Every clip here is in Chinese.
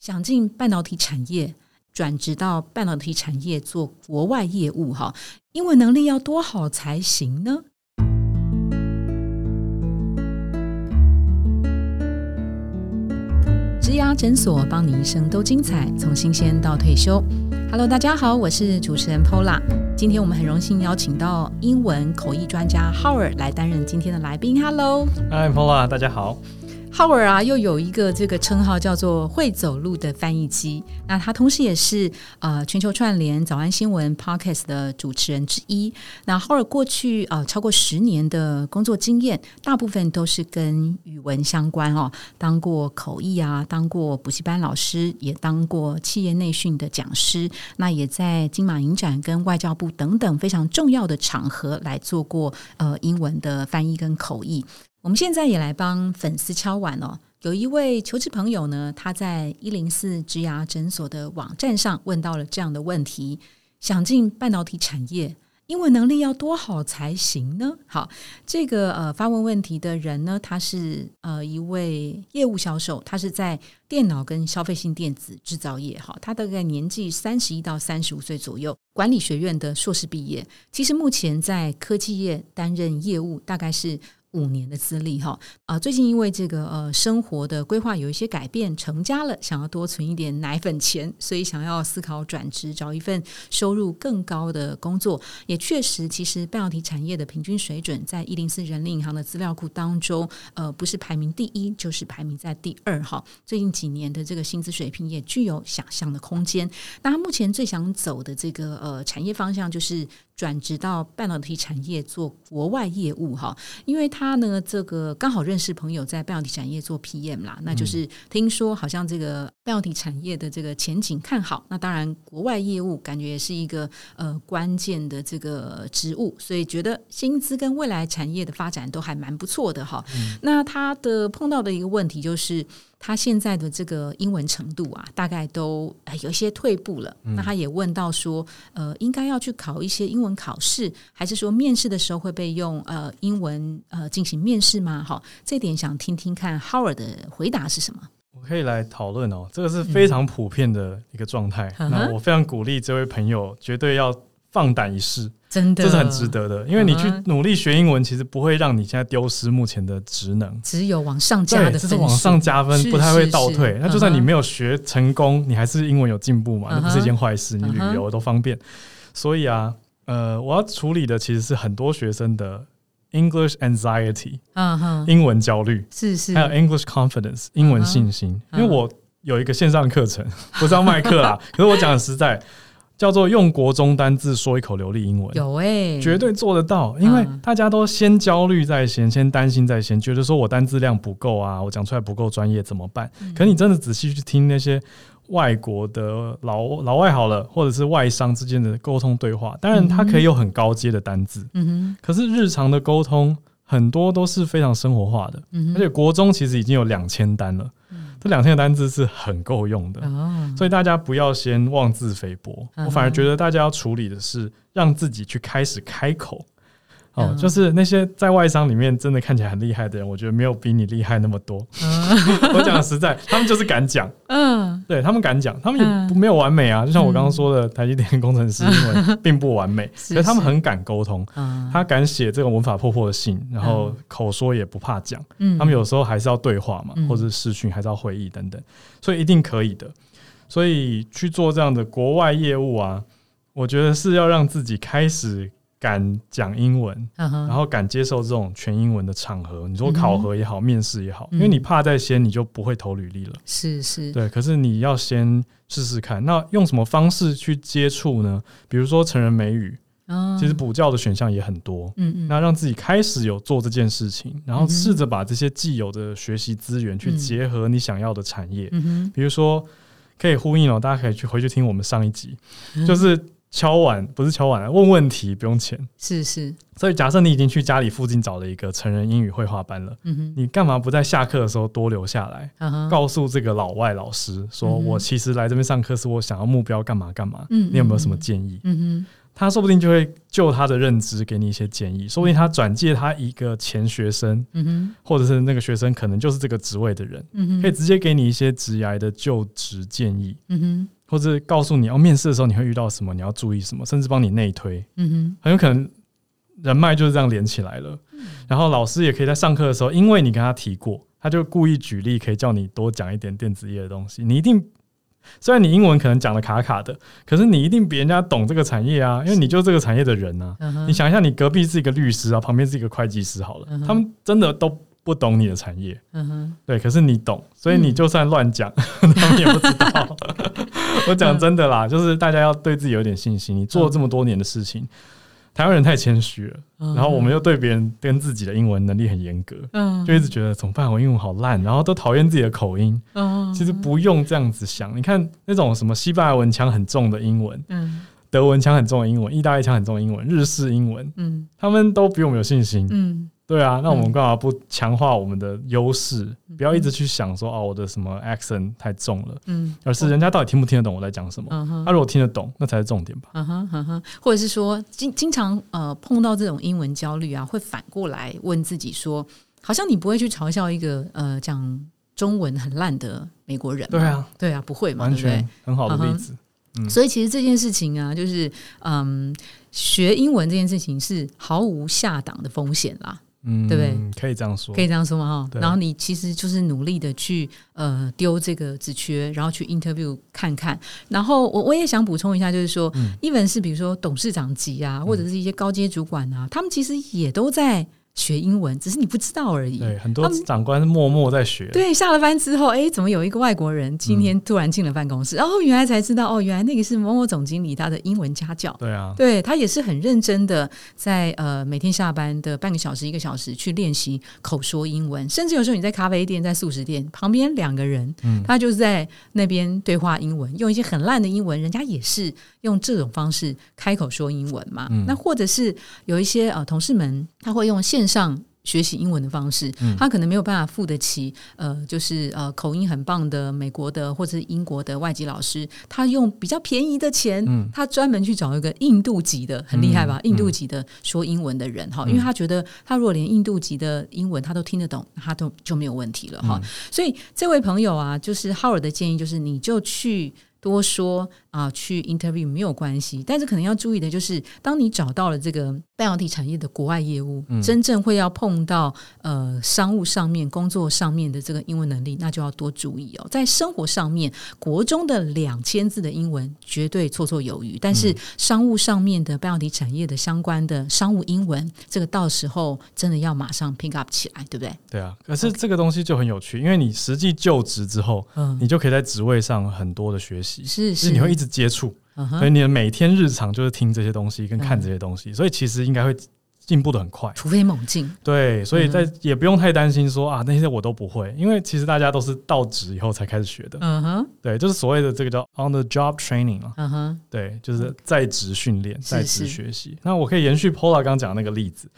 想进半导体产业，转职到半导体产业做国外业务，哈，英文能力要多好才行呢？植牙诊所帮你一生都精彩，从新鲜到退休。Hello，大家好，我是主持人 Pola。今天我们很荣幸邀请到英文口译专家 Howard 来担任今天的来宾。Hello，Hi Pola，大家好。Howard 啊，又有一个这个称号叫做“会走路的翻译机”。那他同时也是呃全球串联早安新闻 Podcast 的主持人之一。那 Howard 过去呃超过十年的工作经验，大部分都是跟语文相关哦，当过口译啊，当过补习班老师，也当过企业内训的讲师。那也在金马影展跟外交部等等非常重要的场合来做过呃英文的翻译跟口译。我们现在也来帮粉丝敲碗哦。有一位求职朋友呢，他在一零四植牙诊所的网站上问到了这样的问题：想进半导体产业，英文能力要多好才行呢？好，这个呃发问问题的人呢，他是呃一位业务销售，他是在电脑跟消费性电子制造业。哈，他大概年纪三十一到三十五岁左右，管理学院的硕士毕业。其实目前在科技业担任业务，大概是。五年的资历哈啊，最近因为这个呃生活的规划有一些改变，成家了，想要多存一点奶粉钱，所以想要思考转职，找一份收入更高的工作。也确实，其实半导体产业的平均水准，在一零四人力银行的资料库当中，呃，不是排名第一，就是排名在第二哈。最近几年的这个薪资水平也具有想象的空间。那他目前最想走的这个呃产业方向，就是转职到半导体产业做国外业务哈，因为他。呢，这个刚好认识朋友在半导体产业做 PM 啦，那就是听说好像这个半导体产业的这个前景看好，那当然国外业务感觉也是一个呃关键的这个职务，所以觉得薪资跟未来产业的发展都还蛮不错的哈。那他的碰到的一个问题就是。他现在的这个英文程度啊，大概都有一些退步了。那他也问到说，呃，应该要去考一些英文考试，还是说面试的时候会被用呃英文呃进行面试吗？好，这点想听听看 Howard 的回答是什么？我可以来讨论哦，这个是非常普遍的一个状态。那我非常鼓励这位朋友，绝对要放胆一试。真的，这是很值得的，因为你去努力学英文，其实不会让你现在丢失目前的职能，只有往上加的，这是往上加分，不太会倒退。那就算你没有学成功，你还是英文有进步嘛，那不是一件坏事，你旅游都方便。所以啊，呃，我要处理的其实是很多学生的 English anxiety，嗯哼，英文焦虑是是，还有 English confidence，英文信心。因为我有一个线上课程，不是要卖课啦，可是我讲的实在。叫做用国中单字说一口流利英文，有诶，绝对做得到。因为大家都先焦虑在先，先担心在先，觉得说我单字量不够啊，我讲出来不够专业怎么办？可你真的仔细去听那些外国的老老外好了，或者是外商之间的沟通对话，当然它可以有很高阶的单字，可是日常的沟通很多都是非常生活化的，而且国中其实已经有两千单了。这两千个单字是很够用的，所以大家不要先妄自菲薄。我反而觉得大家要处理的是让自己去开始开口。哦，就是那些在外商里面真的看起来很厉害的人，我觉得没有比你厉害那么多。我讲实在，他们就是敢讲，嗯，对他们敢讲，他们也没有完美啊。就像我刚刚说的，台积电工程师英文 并不完美，所以他们很敢沟通，他敢写这种文法破破的信，然后口说也不怕讲。嗯，他们有时候还是要对话嘛，或者是视讯，还是要会议等等，所以一定可以的。所以去做这样的国外业务啊，我觉得是要让自己开始。敢讲英文，然后敢接受这种全英文的场合，你说考核也好，面试也好，因为你怕在先，你就不会投履历了。是是，对。可是你要先试试看，那用什么方式去接触呢？比如说成人美语，其实补教的选项也很多。嗯嗯。那让自己开始有做这件事情，然后试着把这些既有的学习资源去结合你想要的产业。嗯哼。比如说，可以呼应哦，大家可以去回去听我们上一集，就是。敲碗不是敲碗，问问题不用钱。是是，所以假设你已经去家里附近找了一个成人英语绘画班了，嗯哼，你干嘛不在下课的时候多留下来，告诉这个老外老师说，我其实来这边上课是我想要目标干嘛干嘛，嗯，你有没有什么建议？嗯哼，他说不定就会就他的认知给你一些建议，说不定他转介他一个前学生，嗯哼，或者是那个学生可能就是这个职位的人，嗯哼，可以直接给你一些职涯的就职建议，嗯哼，或者告诉你哦，面试的时候你会遇到什么，你要注意什么，甚至帮你内推，嗯哼，很有可能人脉就是这样连起来了。然后老师也可以在上课的时候，因为你跟他提过，他就故意举例，可以叫你多讲一点电子业的东西。你一定虽然你英文可能讲的卡卡的，可是你一定比人家懂这个产业啊，因为你就是这个产业的人啊。你想一下，你隔壁是一个律师啊，旁边是一个会计师，好了嗯，他们真的都不懂你的产业，嗯哼，对，可是你懂，所以你就算乱讲，他们也不知道。我讲真的啦，就是大家要对自己有点信心。你做了这么多年的事情，台湾人太谦虚了，嗯然后我们又对别人跟自己的英文能力很严格，嗯，就一直觉得怎么办？我英文好烂，然后都讨厌自己的口音。嗯，其实不用这样子想，你看那种什么西班牙文腔很重的英文，嗯德文腔很重的英文，意大利腔很重的英文，日式英文，嗯他们都比我们有信心。嗯对啊，那我们干嘛不强化我们的优势？嗯。不要一直去想说哦，我的什么 accent 太重了，嗯。而是人家到底听不听得懂我在讲什么？嗯哼。他如果听得懂，那才是重点吧？嗯哼嗯哼，或者是说经经常呃碰到这种英文焦虑啊，会反过来问自己说，好像你不会去嘲笑一个呃讲中文很烂的美国人嘛，对啊，对啊，不会嘛，完对？很好的例子。嗯。所以其实这件事情啊，就是嗯，学英文这件事情是毫无下档的风险啦，嗯，对不对？可以这样说可。以这样说吗？哈，然后你其实就是努力的去呃丢这个职缺，然后去 interview 看看。然后我我也想补充一下，就是说、嗯 e v e n 是比如说董事长级啊，或者是一些高阶主管啊，他们其实也都在学英文，只是你不知道而已。对，很多长官默默在学。对，下了班之后，哎，怎么有一个外国人今天突然进了办公室？然后原来才知道，哦，原来那个是某某总经理他的英文家教。对啊，对他也是很认真的，在呃每天下班的半个小时、一个小时去练习口说英文，甚至有时候你在咖啡店、在素食店旁边两个人，嗯他就是在那边对话英文，用一些很烂的英文，人家也是用这种方式开口说英文嘛。嗯那或者是有一些呃同事们，他会用线上。学习英文的方式，嗯他可能没有办法付得起，呃，就是呃口音很棒的美国的或者是英国的外籍老师，他用比较便宜的钱，嗯他专门去找一个印度籍的，很厉害吧？嗯印度籍的说英文的人哈，嗯因为他觉得他如果连印度籍的英文他都听得懂，他都就没有问题了哈。嗯所以这位朋友啊，就是浩尔的建议就是，你就去。多说啊，去 interview 没有关系，但是可能要注意的就是，当你找到了这个半导体产业的国外业务，嗯真正会要碰到呃商务上面、工作上面的这个英文能力，那就要多注意哦。在生活上面，国中的两千字的英文绝对绰绰有余，但是商务上面的半导体产业的相关的商务英文，这个到时候真的要马上 pick up 起来，对不对？对啊。可是这个东西就很有趣，因为你实际就职之后，嗯，你就可以在职位上很多的学习，是，是是你会一直接触，所以你的每天日常就是听这些东西跟看这些东西，所以其实应该会进步的很快。突飞猛进，对，所以嗯在也不用太担心说啊那些我都不会，因为其实大家都是到职以后才开始学的。嗯哼，对，就是所谓的这个叫 on the job training 嘛。嗯哼，对，就是在职训练、在职学习。那我可以延续 Pola 刚讲的那个例子，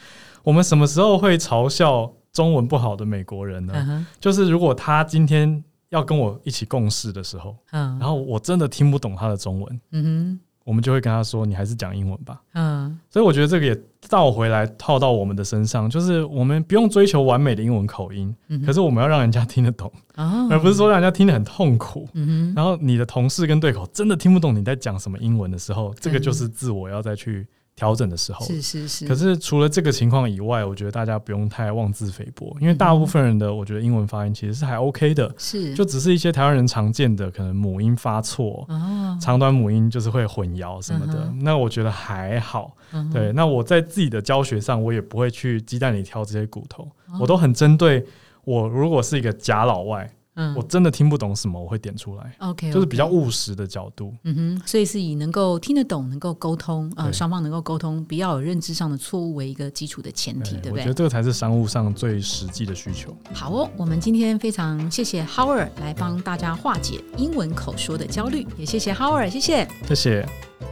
我们什么时候会嘲笑中文不好的美国人呢？就是如果他今天要跟我一起共事的时候，嗯，然后我真的听不懂他的中文，嗯我们就会跟他说：“你还是讲英文吧。嗯，”所以我觉得这个也倒回来套到我们的身上，就是我们不用追求完美的英文口音，嗯可是我们要让人家听得懂，哦，而不是说让人家听得很痛苦。嗯哼，然后你的同事跟对口真的听不懂你在讲什么英文的时候，这个就是自我要再去调整的时候。是是是，可是除了这个情况以外，我觉得大家不用太妄自菲薄，因为大部分人的我觉得英文发音其实是还 OK 的，是就只是一些台湾人常见的可能母音发错。哦，长短母音就是会混淆什么的，嗯那我觉得还好。嗯对，那我在自己的教学上，我也不会去鸡蛋里挑这些骨头，哦我都很针对我如果是一个假老外，嗯我真的听不懂什么，我会点出来。OK，就是比较务实的角度。嗯哼，所以是以能够听得懂、能够沟通，呃，对双方能够沟通，不要有认知上的错误为一个基础的前提，对不对？我觉得这个才是商务上最实际的需求。好哦，我们今天非常谢谢 Howard 来帮大家化解英文口说的焦虑，也谢谢 Howard，谢谢。谢谢。